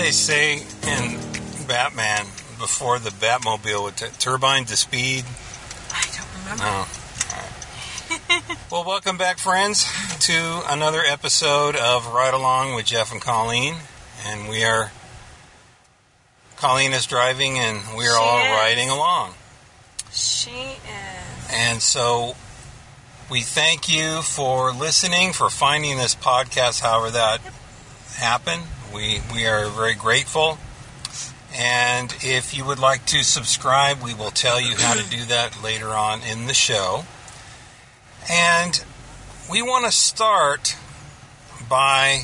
they say in Batman before the Batmobile would t- turbine to speed? I don't remember. Oh, no. well, welcome back, friends, to another episode of Ride Along with Jeff and Colleen. And we are. Colleen is driving, and we are She all is. riding along. She is. And so we thank you for listening, for finding this podcast, however that happened. We, we are very grateful. And if you would like to subscribe, we will tell you how to do that later on in the show. And we want to start by,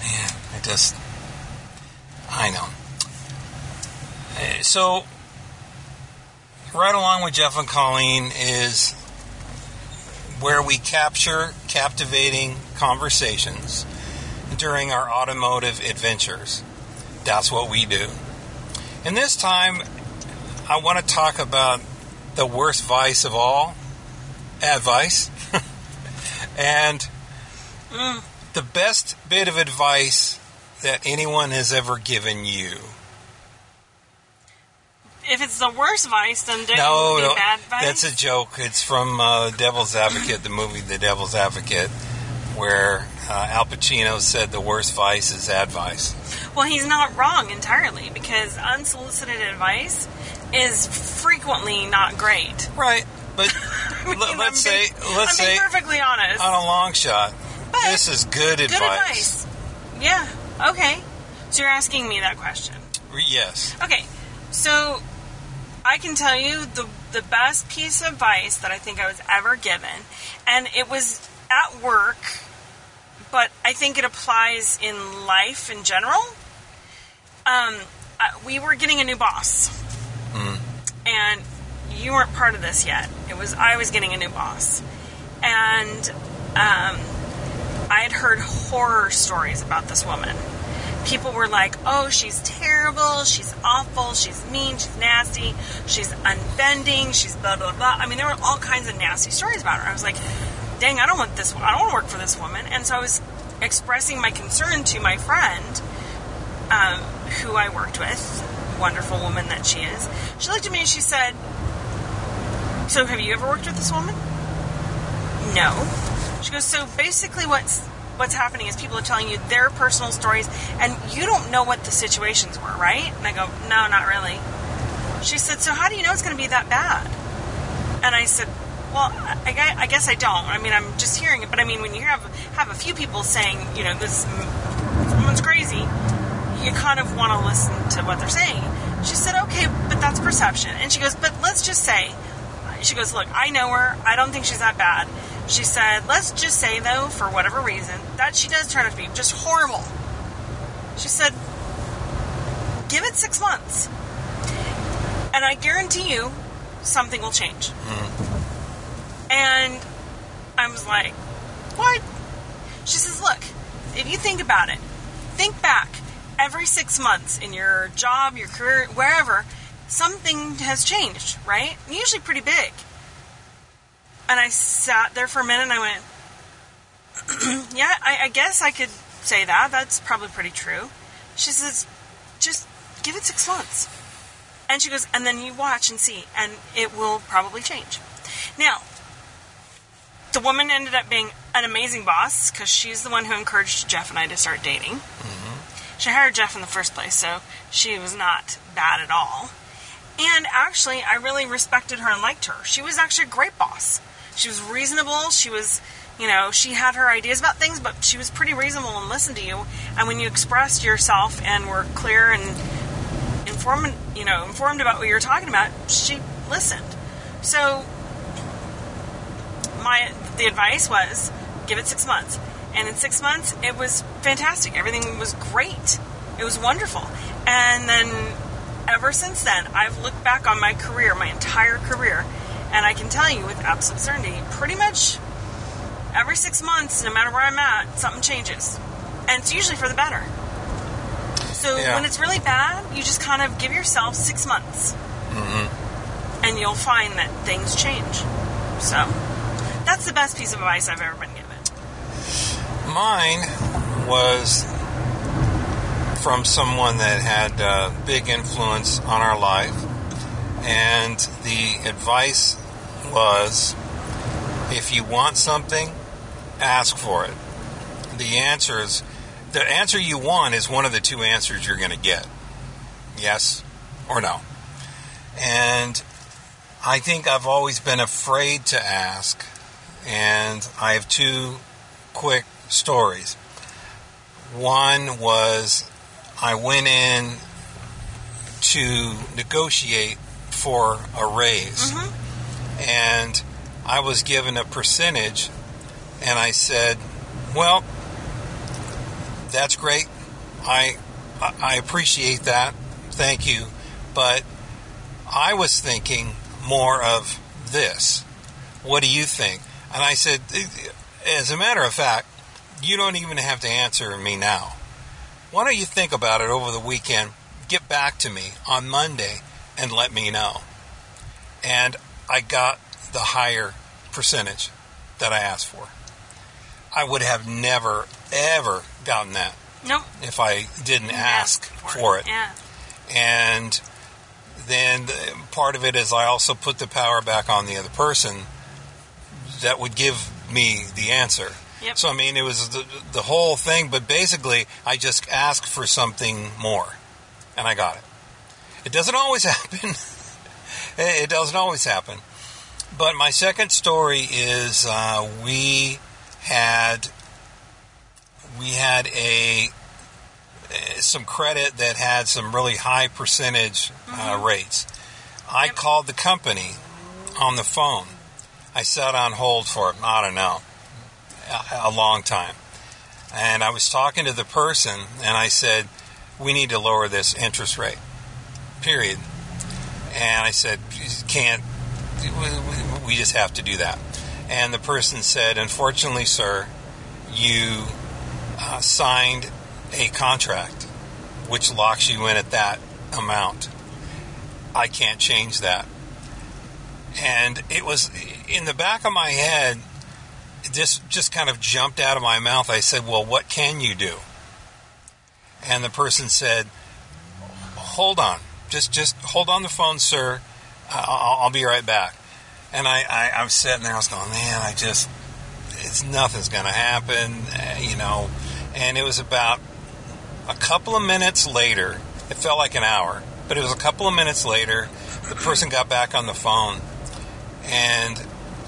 man, I just, I know. So, Ride Along with Jeff and Colleen is where we capture captivating conversations during our automotive adventures. That's what we do. And this time, I want to talk about the worst vice of all advice. and the best bit of advice that anyone has ever given you. If it's the worst vice, then don't No, be no, bad vice. that's a joke. It's from uh, Devil's Advocate, the movie The Devil's Advocate, where uh, Al Pacino said the worst vice is advice. Well, he's not wrong entirely because unsolicited advice is frequently not great. Right, but I mean, let, us say, let's I'm say, perfectly honest. on a long shot, But this is good Good advice. advice. Yeah. Okay. So you're asking me that question. Yes. Okay. So I can tell you the the best piece of advice that I think I was ever given, and it was at work, but I think it applies in life in general. Um, uh, we were getting a new boss, and you weren't part of this yet. It was I was getting a new boss, and um, I had heard horror stories about this woman. People were like, "Oh, she's terrible. She's awful. She's mean. She's nasty. She's unbending. She's blah blah blah." I mean, there were all kinds of nasty stories about her. I was like, "Dang, I don't want this. I don't want to work for this woman." And so I was expressing my concern to my friend, um, who I worked with, wonderful woman that she is. She looked at me and she said, "So, have you ever worked with this woman?" No. She goes, so basically what's what's happening is people are telling you their personal stories and you don't know what the situations were, right? And I go, no, not really. She said, so how do you know it's going to be that bad? And I said, well, I, guess I don't. I mean, I'm just hearing it, but I mean, when you have have a few people saying, you know, this woman's crazy, you kind of want to listen to what they're saying. She said, okay, but that's perception. And she goes, but let's just say, she goes, look, I know her. I don't think she's that bad. She said, let's just say, though, for whatever reason, that she does turn out to be just horrible. She said, give it six months. And I guarantee you, something will change. Mm-hmm. And I was like, what? She says, look, if you think about it, think back. Every six months in your job, your career, wherever, something has changed, right? Usually pretty big. And I sat there for a minute and I went, yeah, I, I guess I could say that. That's probably pretty true. She says, just give it six months. And she goes, and then you watch and see, and it will probably change. Now, the woman ended up being an amazing boss because she's the one who encouraged Jeff and I to start dating. Mm-hmm. She hired Jeff in the first place, so she was not bad at all. And actually, I really respected her and liked her. She was actually a great boss. She was reasonable. She was, you know, she had her ideas about things, but she was pretty reasonable and listened to you. And when you expressed yourself and were clear and informed, you know, informed about what you were talking about, she listened. So my the advice was give it six months. And in six months, it was fantastic. Everything was great. It was wonderful. And then ever since then, I've looked back on my career, my entire career, and I can tell you with absolute certainty, pretty much every six months, no matter where I'm at, something changes. And it's usually for the better. So Yeah. when it's really bad, you just kind of give yourself six months. Mm-hmm. And you'll find that things change. So that's the best piece of advice I've ever been given. Mine was from someone that had uh, big influence on our life, and the advice was if you want something, ask for it. The answer is the answer you want is one of the two answers you're going to get yes or no. And I think I've always been afraid to ask, and I have two quick stories. One was I went in to negotiate for a raise, mm-hmm. and I was given a percentage, and I said, "Well, that's great. I I appreciate that. Thank you, but I was thinking more of this. What do you think?" And I said, "As a matter of fact, you don't even have to answer me now. Why don't you think about it over the weekend? Get back to me on Monday and let me know." And I got the higher percentage that I asked for. I would have never, ever gotten that Nope. if I didn't ask for it. Yeah. And then the, part of it is I also put the power back on the other person that would give me the answer. Yep. So I mean, it was the, the whole thing, but basically, I just asked for something more, and I got it. It doesn't always happen. it doesn't always happen. But my second story is uh, we had we had a some credit that had some really high percentage uh, rates. I Yep. called the company on the phone. I sat on hold for I don't know a, long time, and I was talking to the person, and I said, "We need to lower this interest rate." Period. And I said, "You "Can't. We just have to do that." And the person said, "Unfortunately, sir, you uh, signed a contract which locks you in at that amount. I can't change that." And it was in the back of my head. This just kind of jumped out of my mouth. I said, "Well, what can you do?" And the person said, "Hold on, just just hold on the phone, sir. I'll, I'll be right back." And I, I, I was sitting there. I was going, "Man, I just it's nothing's going to happen," uh, you know. And it was about a couple of minutes later. It felt like an hour, but it was a couple of minutes later. The person got back on the phone, and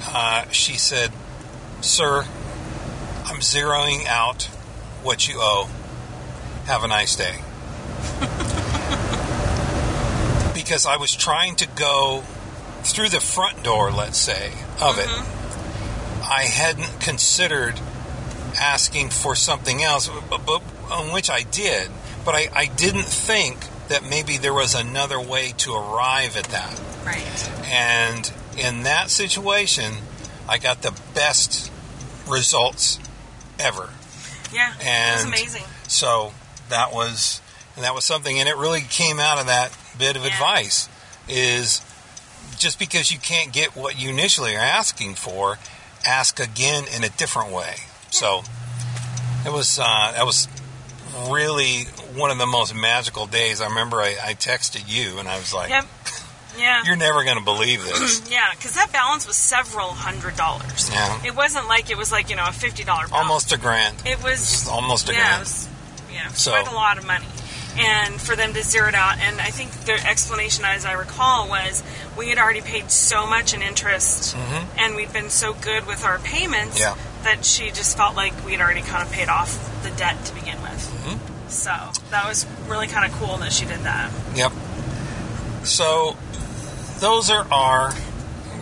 uh, she said, "Sir, I'm zeroing out what you owe. Have a nice day." because I was trying to go through the front door, let's say, of it. I hadn't considered asking for something else, but, but on which I did. But I, I didn't think that maybe there was another way to arrive at that. Right. And in that situation, I got the best results ever. Yeah. it was And- amazing. So that was and that was something and it really came out of that bit of Yeah. advice is just because you can't get what you initially are asking for, ask again in a different way. So it was uh, that was really one of the most magical days. I remember I, I texted you and I was like, Yep. Yeah. "You're never going to believe this." Yeah, because that balance was several hundred dollars. Yeah. It wasn't like it was like you know a fifty dollar balance. Almost a grand. It was Almost a yeah, grand. it was, yeah, So- quite a lot of money. And for them to zero it out, and I think the explanation, as I recall, was we had already paid so much in interest, and we'd been so good with our payments Mm-hmm. Yeah. that she just felt like we'd already kind of paid off the debt to begin with. Mm-hmm. So that was really kind of cool that she did that. Yep. So those are our.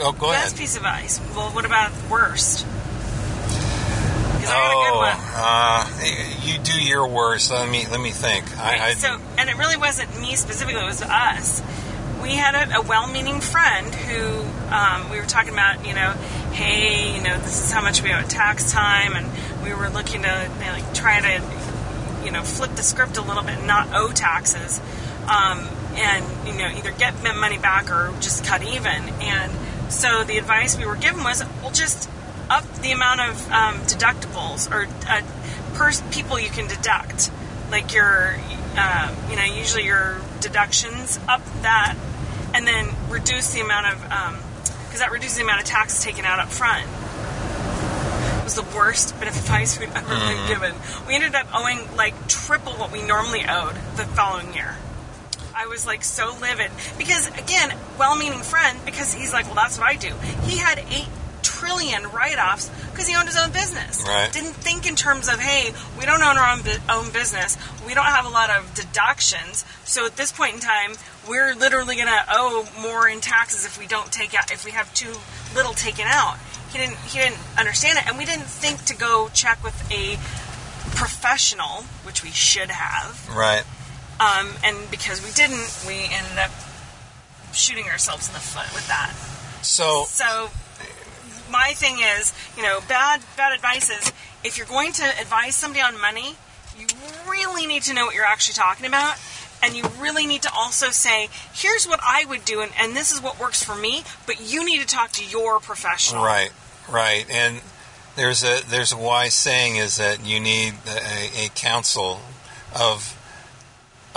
Oh, go ahead. Best piece of advice. Well, what about worst? 'Cause I got a good Oh, uh, you do your worst. Let me let me think. I, I, so, and it really wasn't me specifically; it was us. We had a, a well-meaning friend who um, we were talking about. You know, hey, you know, this is how much we owe at tax time, and we were looking to you know, like try to, you know, flip the script a little bit, and not owe taxes, um, and you know, either get money back or just cut even. And so the advice we were given was, well, just up the amount of um, deductibles or uh, per people you can deduct, like your uh, you know, usually your deductions up that, and then reduce the amount of, because that reduces the amount of taxes taken out up front. It was the worst bit of advice we've ever been given. We ended up owing like triple what we normally owed the following year. I was like so livid because again, well-meaning friend because he's like, well, that's what I do. He had eight trillion write-offs because he owned his own business. Right. Didn't think in terms of, hey, we don't own our own, bu- own business. We don't have a lot of deductions. So at this point in time, we're literally going to owe more in taxes if we don't take out if we have too little taken out. He didn't he didn't understand it, and we didn't think to go check with a professional, which we should have. Right. Um, and because we didn't, we ended up shooting ourselves in the foot with that. So So my thing is, you know, bad bad advice is if you're going to advise somebody on money, you really need to know what you're actually talking about. And you really need to also say, here's what I would do, and, and this is what works for me, but you need to talk to your professional. Right, right, and there's a there's a wise saying is that you need a, a counsel of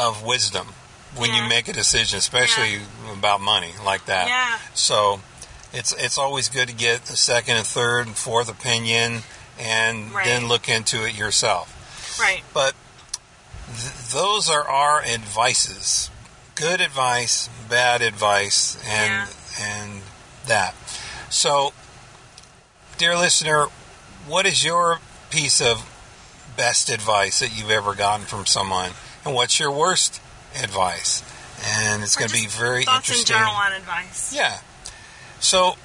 of wisdom when Yeah. you make a decision, especially about money like that. Yeah. So it's it's always good to get a second and third and fourth opinion, and Right. then look into it yourself. Right. But th- those are our advices. Good advice, bad advice, and and that. So, dear listener, what is your piece of best advice that you've ever gotten from someone, and what's your worst advice? And it's going to be very thoughts interesting. in general on advice. Yeah. So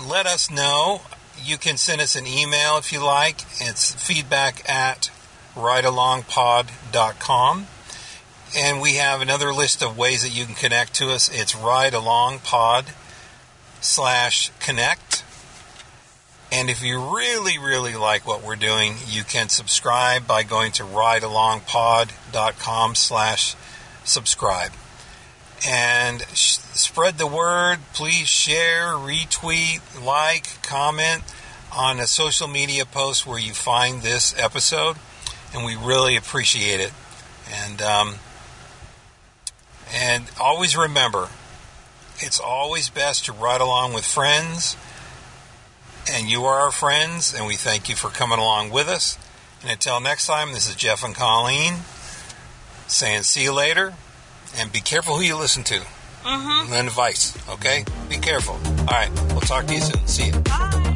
let us know. You can send us an email if you like. It's feedback at ridealongpod.com. And we have another list of ways that you can connect to us. It's ridealongpod slash connect. And if you really, really like what we're doing, you can subscribe by going to ridealongpod.com slash subscribe and sh- spread the word. Please share, retweet, like, comment on a social media post where you find this episode, and we really appreciate it. And um, and always remember, it's always best to ride along with friends, and you are our friends, and we thank you for coming along with us. And until next time, this is Jeff and Colleen saying see you later and be careful who you listen to. Mm-hmm. And advice, okay? Be careful. All right, we'll talk to you soon. See you. Bye.